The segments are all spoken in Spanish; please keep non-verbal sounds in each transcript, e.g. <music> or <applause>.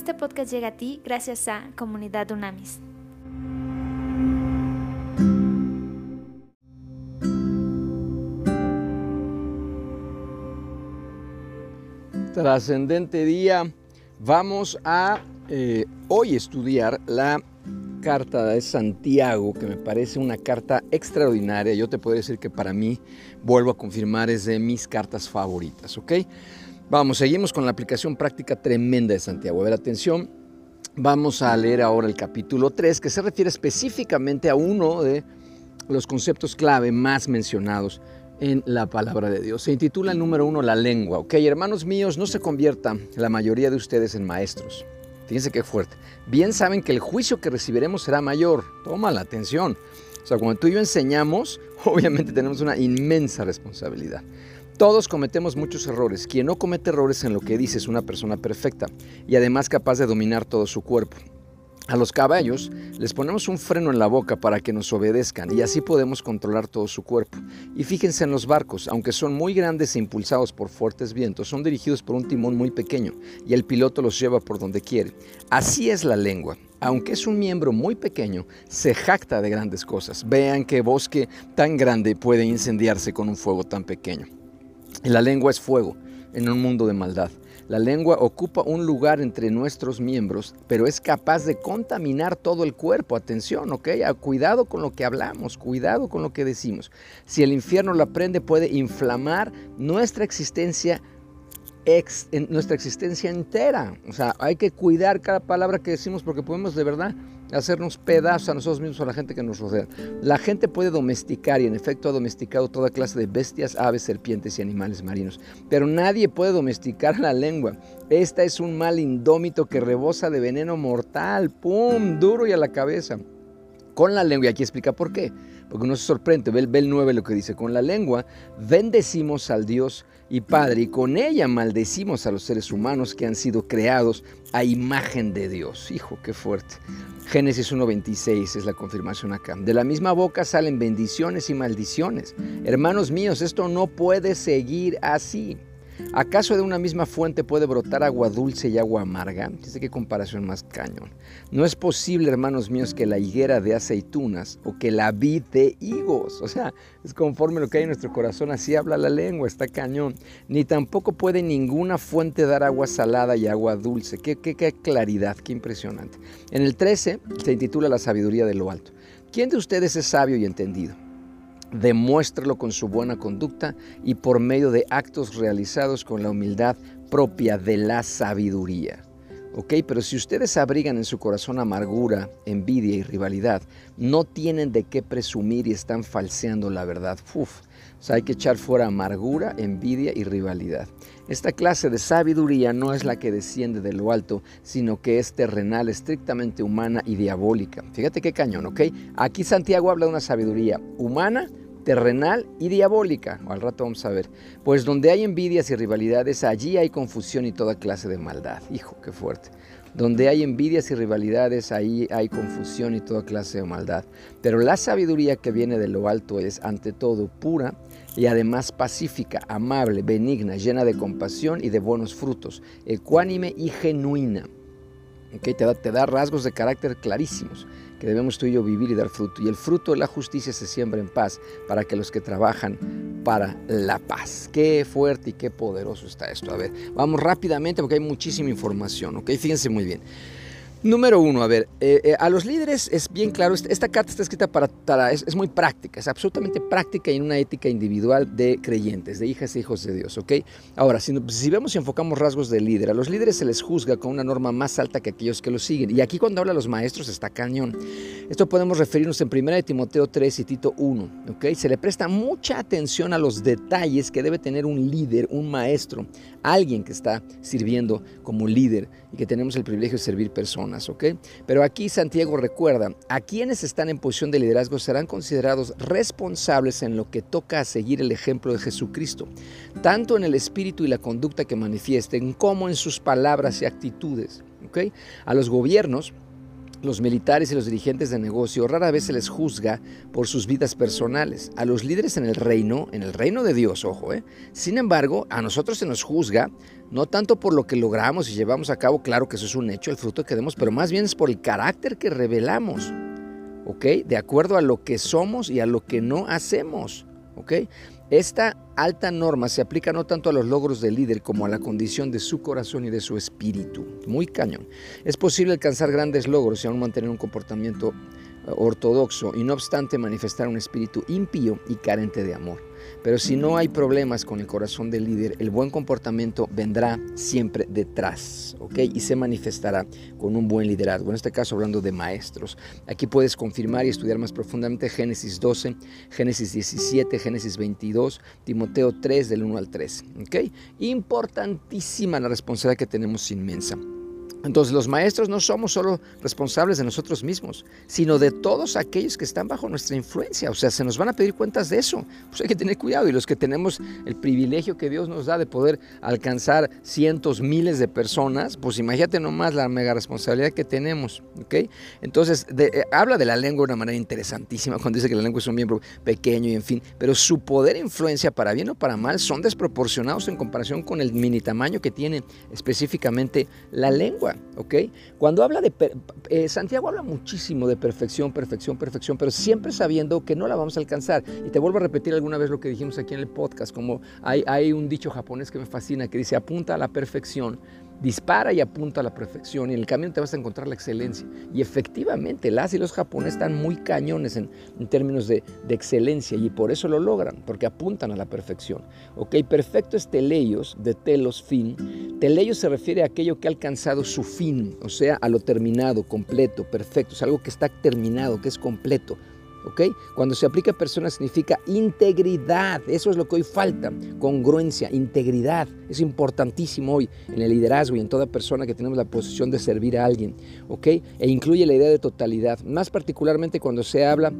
Este podcast llega a ti gracias a Comunidad Unamis. Trascendente día. Vamos a eh, hoy estudiar la carta de Santiago, que me parece una carta extraordinaria. Yo te puedo decir que para mí, vuelvo a confirmar, es de mis cartas favoritas, ¿ok? Vamos, seguimos con la aplicación práctica tremenda de Santiago. A ver, atención, vamos a leer ahora el capítulo 3, que se refiere específicamente a uno de los conceptos clave más mencionados en la palabra de Dios. Se intitula el número uno, la lengua. Ok, hermanos míos, no se conviertan la mayoría de ustedes en maestros. Fíjense qué fuerte. Bien saben que el juicio que recibiremos será mayor. Toma la atención. O sea, cuando tú y yo enseñamos, <laughs> obviamente tenemos una inmensa responsabilidad. Todos cometemos muchos errores. Quien no comete errores en lo que dice es una persona perfecta y además capaz de dominar todo su cuerpo. A los caballos les ponemos un freno en la boca para que nos obedezcan y así podemos controlar todo su cuerpo. Y fíjense en los barcos, aunque son muy grandes e impulsados por fuertes vientos, son dirigidos por un timón muy pequeño y el piloto los lleva por donde quiere. Así es la lengua. Aunque es un miembro muy pequeño, se jacta de grandes cosas. Vean qué bosque tan grande puede incendiarse con un fuego tan pequeño. La lengua es fuego en un mundo de maldad. La lengua ocupa un lugar entre nuestros miembros, pero es capaz de contaminar todo el cuerpo. Atención, ¿ok? Ah, cuidado con lo que hablamos, cuidado con lo que decimos. Si el infierno la prende, puede inflamar nuestra existencia nuestra existencia entera. O sea, hay que cuidar cada palabra que decimos porque podemos de verdad hacernos pedazos a nosotros mismos o a la gente que nos rodea. La gente puede domesticar y en efecto ha domesticado toda clase de bestias, aves, serpientes y animales marinos. Pero nadie puede domesticar la lengua. Esta es un mal indómito que rebosa de veneno mortal. ¡Pum! Duro y a la cabeza. Con la lengua, y aquí explica por qué porque uno se sorprende, ve, el 9 lo que dice, con la lengua bendecimos al Dios y Padre y con ella maldecimos a los seres humanos que han sido creados a imagen de Dios. Hijo, qué fuerte. Génesis 1.26 es la confirmación acá. De la misma boca salen bendiciones y maldiciones. Hermanos míos, esto no puede seguir así. ¿Acaso de una misma fuente puede brotar agua dulce y agua amarga? Dice qué comparación más cañón. No es posible, hermanos míos, que la higuera de aceitunas o que la vid de higos, o sea, es conforme lo que hay en nuestro corazón, así habla la lengua, está cañón. Ni tampoco puede ninguna fuente dar agua salada y agua dulce. Qué, qué, claridad, qué impresionante. En el 13 se intitula La sabiduría de lo alto. ¿Quién de ustedes es sabio y entendido? Demuéstralo con su buena conducta y por medio de actos realizados con la humildad propia de la sabiduría. ¿Ok? Pero si ustedes abrigan en su corazón amargura, envidia y rivalidad, no tienen de qué presumir y están falseando la verdad. Uf, o sea, hay que echar fuera amargura, envidia y rivalidad. Esta clase de sabiduría no es la que desciende de lo alto, sino que es terrenal, estrictamente humana y diabólica. Fíjate qué cañón, ¿ok? Aquí Santiago habla de una sabiduría humana, terrenal y diabólica. Al rato vamos a ver. Pues donde hay envidias y rivalidades, allí hay confusión y toda clase de maldad. Hijo, qué fuerte. Donde hay envidias y rivalidades, ahí hay confusión y toda clase de maldad. Pero la sabiduría que viene de lo alto es, ante todo, pura y además pacífica, amable, benigna, llena de compasión y de buenos frutos, ecuánime y genuina. ¿Okay? Te, da, te da rasgos de carácter clarísimos que debemos tú y yo vivir y dar fruto. Y el fruto de la justicia se siembra en paz para que los que trabajan para la paz. Qué fuerte y qué poderoso está esto. A ver, vamos rápidamente porque hay muchísima información, ¿ok? Fíjense muy bien. Número uno, a ver, eh, eh, a los líderes es bien claro, esta, carta está escrita para, es, muy práctica, es absolutamente práctica en una ética individual de creyentes, de hijas e hijos de Dios, ¿ok? Ahora, si, vemos y enfocamos rasgos de líder, a los líderes se les juzga con una norma más alta que aquellos que los siguen. Y aquí cuando habla los maestros está cañón. Esto podemos referirnos en 1 Timoteo 3 y Tito 1, ¿ok? Se le presta mucha atención a los detalles que debe tener un líder, un maestro, alguien que está sirviendo como líder y que tenemos el privilegio de servir personas, Pero aquí Santiago recuerda, a quienes están en posición de liderazgo serán considerados responsables en lo que toca a seguir el ejemplo de Jesucristo, tanto en el espíritu y la conducta que manifiesten como en sus palabras y actitudes. A los gobiernos los militares y los dirigentes de negocio rara vez se les juzga por sus vidas personales. A los líderes en el reino, en el reino de Dios, ojo, ¿eh? Sin embargo, a nosotros se nos juzga no tanto por lo que logramos y llevamos a cabo, claro que eso es un hecho, el fruto que demos, pero más bien es por el carácter que revelamos, ¿ok? De acuerdo a lo que somos y a lo que no hacemos, ¿ok? Esta alta norma se aplica no tanto a los logros del líder como a la condición de su corazón y de su espíritu. Muy cañón. Es posible alcanzar grandes logros y aún mantener un comportamiento eh, ortodoxo y no obstante manifestar un espíritu impío y carente de amor. Pero si no hay problemas con el corazón del líder, el buen comportamiento vendrá siempre detrás, ¿ok? Y se manifestará con un buen liderazgo. En este caso hablando de maestros. Aquí puedes confirmar y estudiar más profundamente Génesis 12, Génesis 17, Génesis 22, Timoteo 3 del 1 al 3, ¿ok? Importantísima la responsabilidad que tenemos inmensa. Entonces los maestros no somos solo responsables de nosotros mismos, sino de todos aquellos que están bajo nuestra influencia. O sea, se nos van a pedir cuentas de eso. Pues hay que tener cuidado. Y los que tenemos el privilegio que Dios nos da de poder alcanzar cientos, miles de personas, pues imagínate nomás la mega responsabilidad que tenemos. ¿ok? Entonces, eh, habla de la lengua de una manera interesantísima cuando dice que la lengua es un miembro pequeño y en fin. Pero su poder e influencia, para bien o para mal, son desproporcionados en comparación con el mini tamaño que tiene específicamente la lengua. ¿Ok? Cuando habla de... Eh, Santiago habla muchísimo de perfección, perfección, perfección, pero siempre sabiendo que no la vamos a alcanzar. Y te vuelvo a repetir alguna vez lo que dijimos aquí en el podcast, como hay un dicho japonés que me fascina que dice, apunta a la perfección dispara y apunta a la perfección y en el camino te vas a encontrar la excelencia. Y efectivamente, las y los japoneses están muy cañones en, términos de, excelencia y por eso lo logran, porque apuntan a la perfección. Ok, perfecto es teleios, de telos, fin. Teleios se refiere a aquello que ha alcanzado su fin, o sea, a lo terminado, completo, perfecto. Es algo que está terminado, que es completo. Cuando se aplica a personas significa integridad, eso es lo que hoy falta, congruencia, integridad, es importantísimo hoy en el liderazgo y en toda persona que tenemos la posición de servir a alguien, ¿ok? E incluye la idea de totalidad, más particularmente cuando se habla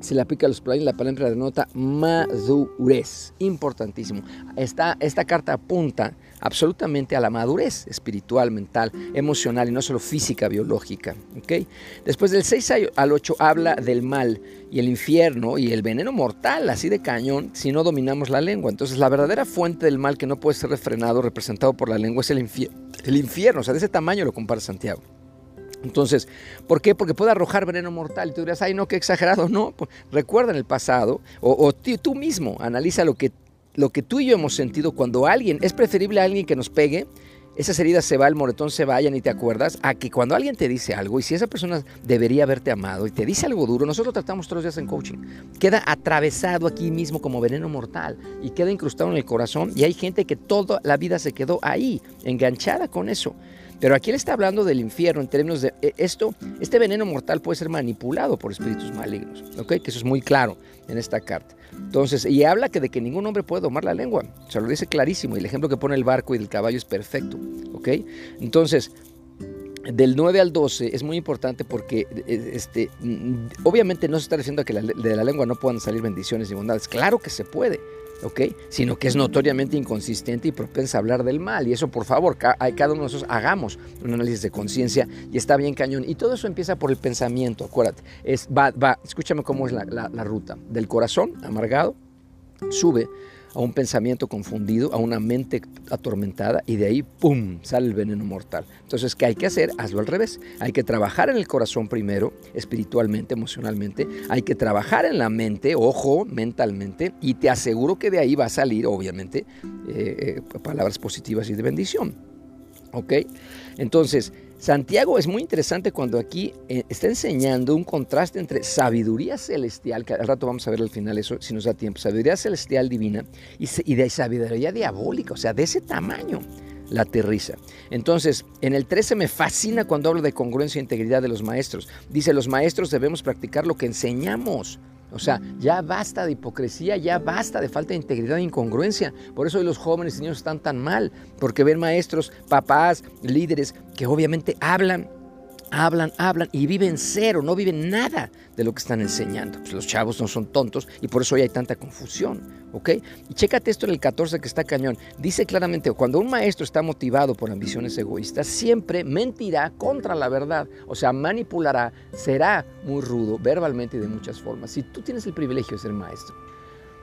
se le aplica a los plugins la palabra denota madurez. Importantísimo. Esta, esta carta apunta absolutamente a la madurez espiritual, mental, emocional y no solo física, biológica. ¿okay? Después del 6 al 8 habla del mal y el infierno y el veneno mortal, así de cañón, si no dominamos la lengua. Entonces la verdadera fuente del mal que no puede ser refrenado, representado por la lengua, es el, el infierno. O sea, de ese tamaño lo compara Santiago. Entonces, ¿por qué? Porque puede arrojar veneno mortal. Y tú dirás, ay, no, qué exagerado. <laughs> No, pues, recuerda en el pasado, o, o tú mismo analiza lo que lo que tú y yo hemos sentido cuando alguien, es preferible a alguien que nos pegue, esas heridas se va, el moretón se vaya, ni te acuerdas, a que cuando alguien te dice algo, y si esa persona debería haberte amado y te dice algo duro, nosotros tratamos todos los días en coaching, queda atravesado aquí mismo como veneno mortal y queda incrustado en el corazón y hay gente que toda la vida se quedó ahí, enganchada con eso. Pero aquí él está hablando del infierno en términos de eh, esto, este veneno mortal puede ser manipulado por espíritus malignos, ¿ok? Que eso es muy claro en esta carta. Entonces, y habla que de que ningún hombre puede domar la lengua, o sea, lo dice clarísimo, y el ejemplo que pone el barco y del caballo es perfecto, ¿ok? Entonces, del 9 al 12 es muy importante porque eh, este, mm, obviamente no se está diciendo que de la lengua no puedan salir bendiciones y bondades, claro que se puede, Sino que es notoriamente inconsistente y propensa a hablar del mal. Y eso, por favor, cada uno de nosotros hagamos un análisis de conciencia y está bien cañón. Y todo eso empieza por el pensamiento, acuérdate. Es, va, va, escúchame cómo es la, la ruta. Del corazón amargado, sube a un pensamiento confundido, a una mente atormentada y de ahí, ¡pum!, sale el veneno mortal. Entonces, ¿qué hay que hacer? Hazlo al revés. Hay que trabajar en el corazón primero, espiritualmente, emocionalmente. Hay que trabajar en la mente, ojo, mentalmente, y te aseguro que de ahí va a salir, obviamente, eh, eh, palabras positivas y de bendición. ¿Ok? Entonces, Santiago es muy interesante cuando aquí eh, está enseñando un contraste entre sabiduría celestial, que al rato vamos a ver al final eso, si nos da tiempo, sabiduría celestial divina y, de sabiduría diabólica, o sea, de ese tamaño la aterriza. Entonces, en el 13 me fascina cuando hablo de congruencia e integridad de los maestros. Dice, los maestros debemos practicar lo que enseñamos. O sea, ya basta de hipocresía, ya basta de falta de integridad e incongruencia. Por eso hoy los jóvenes y niños están tan mal, porque ven maestros, papás, líderes que obviamente hablan hablan, hablan y viven cero, no viven nada de lo que están enseñando. Pues los chavos no son tontos y por eso hoy hay tanta confusión, ¿ok? Y chécate esto en el 14 que está cañón. Dice claramente, cuando un maestro está motivado por ambiciones egoístas, siempre mentirá contra la verdad, o sea, manipulará, será muy rudo verbalmente y de muchas formas. Si tú tienes el privilegio de ser maestro,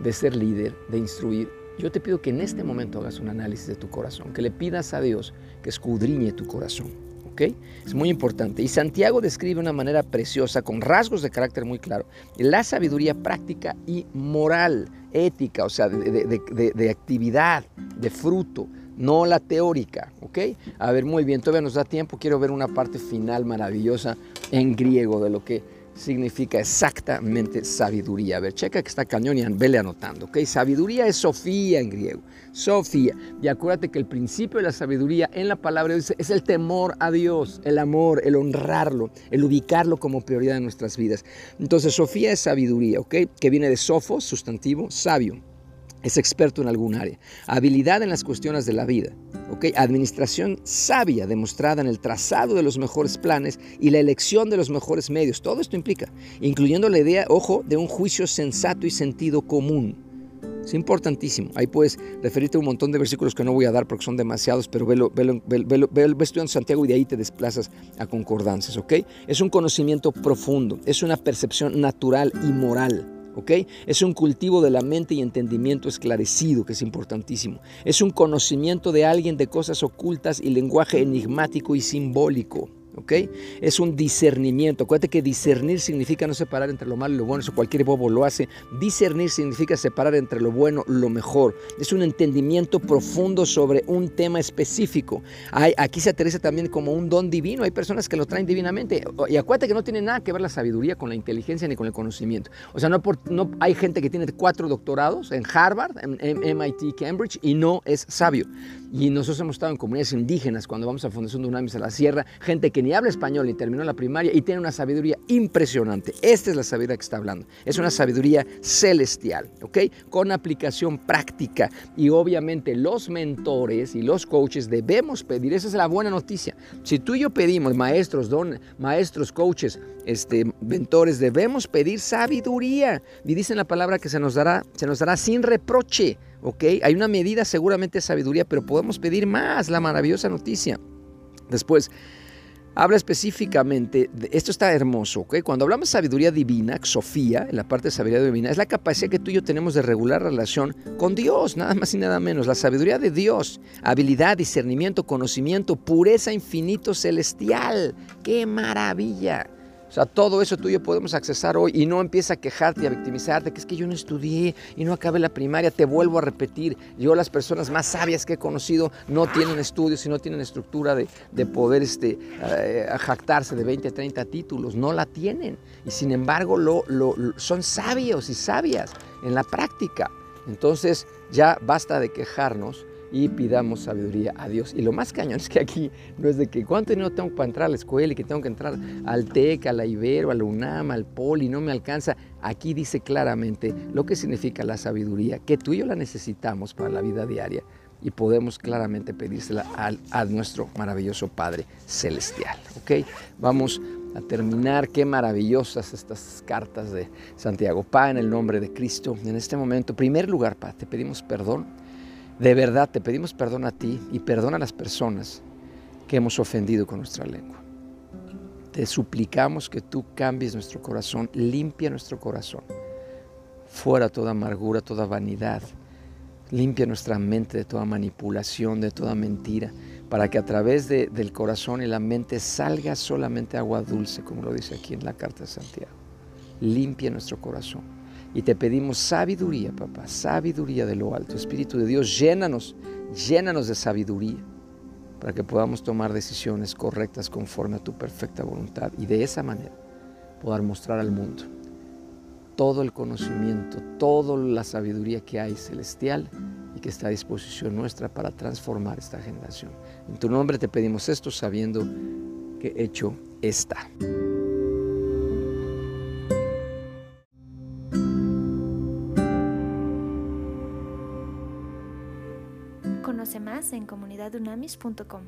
de ser líder, de instruir, yo te pido que en este momento hagas un análisis de tu corazón, que le pidas a Dios que escudriñe tu corazón. Es muy importante. Y Santiago describe de una manera preciosa, con rasgos de carácter muy claro, la sabiduría práctica y moral, ética, o sea, de, actividad, de fruto, no la teórica, ¿ok? A ver, muy bien, todavía nos da tiempo, quiero ver una parte final maravillosa en griego de lo que significa exactamente sabiduría. A ver, checa que está cañón y vele anotando, ¿ok? Sabiduría es Sofía en griego, Sofía. Y acuérdate que el principio de la sabiduría en la palabra de es el temor a Dios, el amor, el honrarlo, el ubicarlo como prioridad en nuestras vidas. Entonces, Sofía es sabiduría, ¿ok? Que viene de sofos, sustantivo, sabio es experto en algún área. Habilidad en las cuestiones de la vida. ¿okay? Administración sabia demostrada en el trazado de los mejores planes y la elección de los mejores medios. Todo esto implica, incluyendo la idea, ojo, de un juicio sensato y sentido común. Es importantísimo. Ahí puedes referirte a un montón de versículos que no voy a dar porque son demasiados, pero velo, velo, velo, velo, estudiando Santiago y de ahí te desplazas a concordancias, ¿ok? Es un conocimiento profundo, es una percepción natural y moral. Es un cultivo de la mente y entendimiento esclarecido, que es importantísimo. Es un conocimiento de alguien de cosas ocultas y lenguaje enigmático y simbólico. ¿Ok? Es un discernimiento. Acuérdate que discernir significa no separar entre lo malo y lo bueno, eso cualquier bobo lo hace. Discernir significa separar entre lo bueno y lo mejor. Es un entendimiento profundo sobre un tema específico. Hay, aquí se aterriza también como un don divino. Hay personas que lo traen divinamente. Y acuérdate que no tiene nada que ver la sabiduría con la inteligencia ni con el conocimiento. O sea, no, no hay gente que tiene cuatro doctorados en Harvard, en MIT, Cambridge, y no es sabio. Y nosotros hemos estado en comunidades indígenas cuando vamos a Fundación de Unamis a la Sierra, gente que ni habla español ni terminó la primaria y tiene una sabiduría impresionante. Esta es la sabiduría que está hablando. Es una sabiduría celestial, ¿ok? Con aplicación práctica. Y obviamente los mentores y los coaches debemos pedir, esa es la buena noticia. Si tú y yo pedimos, maestros, don, maestros, coaches, este, mentores, debemos pedir sabiduría. Y dicen la palabra que se nos dará, se nos dará sin reproche. ¿ok? Hay una medida seguramente de sabiduría, pero podemos pedir más, la maravillosa noticia. Después, habla específicamente, de, esto está hermoso, ¿ok? Cuando hablamos de sabiduría divina, Sofía, en la parte de sabiduría divina, es la capacidad que tú y yo tenemos de regular relación con Dios, nada más y nada menos. La sabiduría de Dios, habilidad, discernimiento, conocimiento, pureza infinito celestial. ¡Qué maravilla! Sea, todo eso tú y yo podemos accesar hoy y no empieza a quejarte y a victimizarte, que es que yo no estudié y no acabé la primaria. Te vuelvo a repetir, yo las personas más sabias que he conocido no tienen estudios y no tienen estructura de, poder este, eh, jactarse de 20 a 30 títulos, no la tienen. Y sin embargo lo, son sabios y sabias en la práctica. Entonces ya basta de quejarnos y pidamos sabiduría a Dios. Y lo más cañón es que aquí no es de que cuánto dinero tengo para entrar a la escuela y que tengo que entrar al TEC, a la Ibero, a la UNAM, al POLI, no me alcanza. Aquí dice claramente lo que significa la sabiduría, que tú y yo la necesitamos para la vida diaria y podemos claramente pedírsela a, nuestro maravilloso Padre Celestial. ¿ok? Vamos a terminar. Qué maravillosas estas cartas de Santiago. Pa, en el nombre de Cristo, en este momento, primer lugar, Pa, te pedimos perdón de verdad te pedimos perdón a ti y perdón a las personas que hemos ofendido con nuestra lengua. Te suplicamos que tú cambies nuestro corazón, limpia nuestro corazón. Fuera toda amargura, toda vanidad. Limpia nuestra mente de toda manipulación, de toda mentira, para que a través del corazón y la mente salga solamente agua dulce, como lo dice aquí en la carta de Santiago. Limpia nuestro corazón. Y te pedimos sabiduría, papá, sabiduría de lo alto. Espíritu de Dios, llénanos, llénanos de sabiduría para que podamos tomar decisiones correctas conforme a tu perfecta voluntad y de esa manera poder mostrar al mundo todo el conocimiento, toda la sabiduría que hay celestial y que está a disposición nuestra para transformar esta generación. En tu nombre te pedimos esto sabiendo que hecho está. En comunidadunamis.com.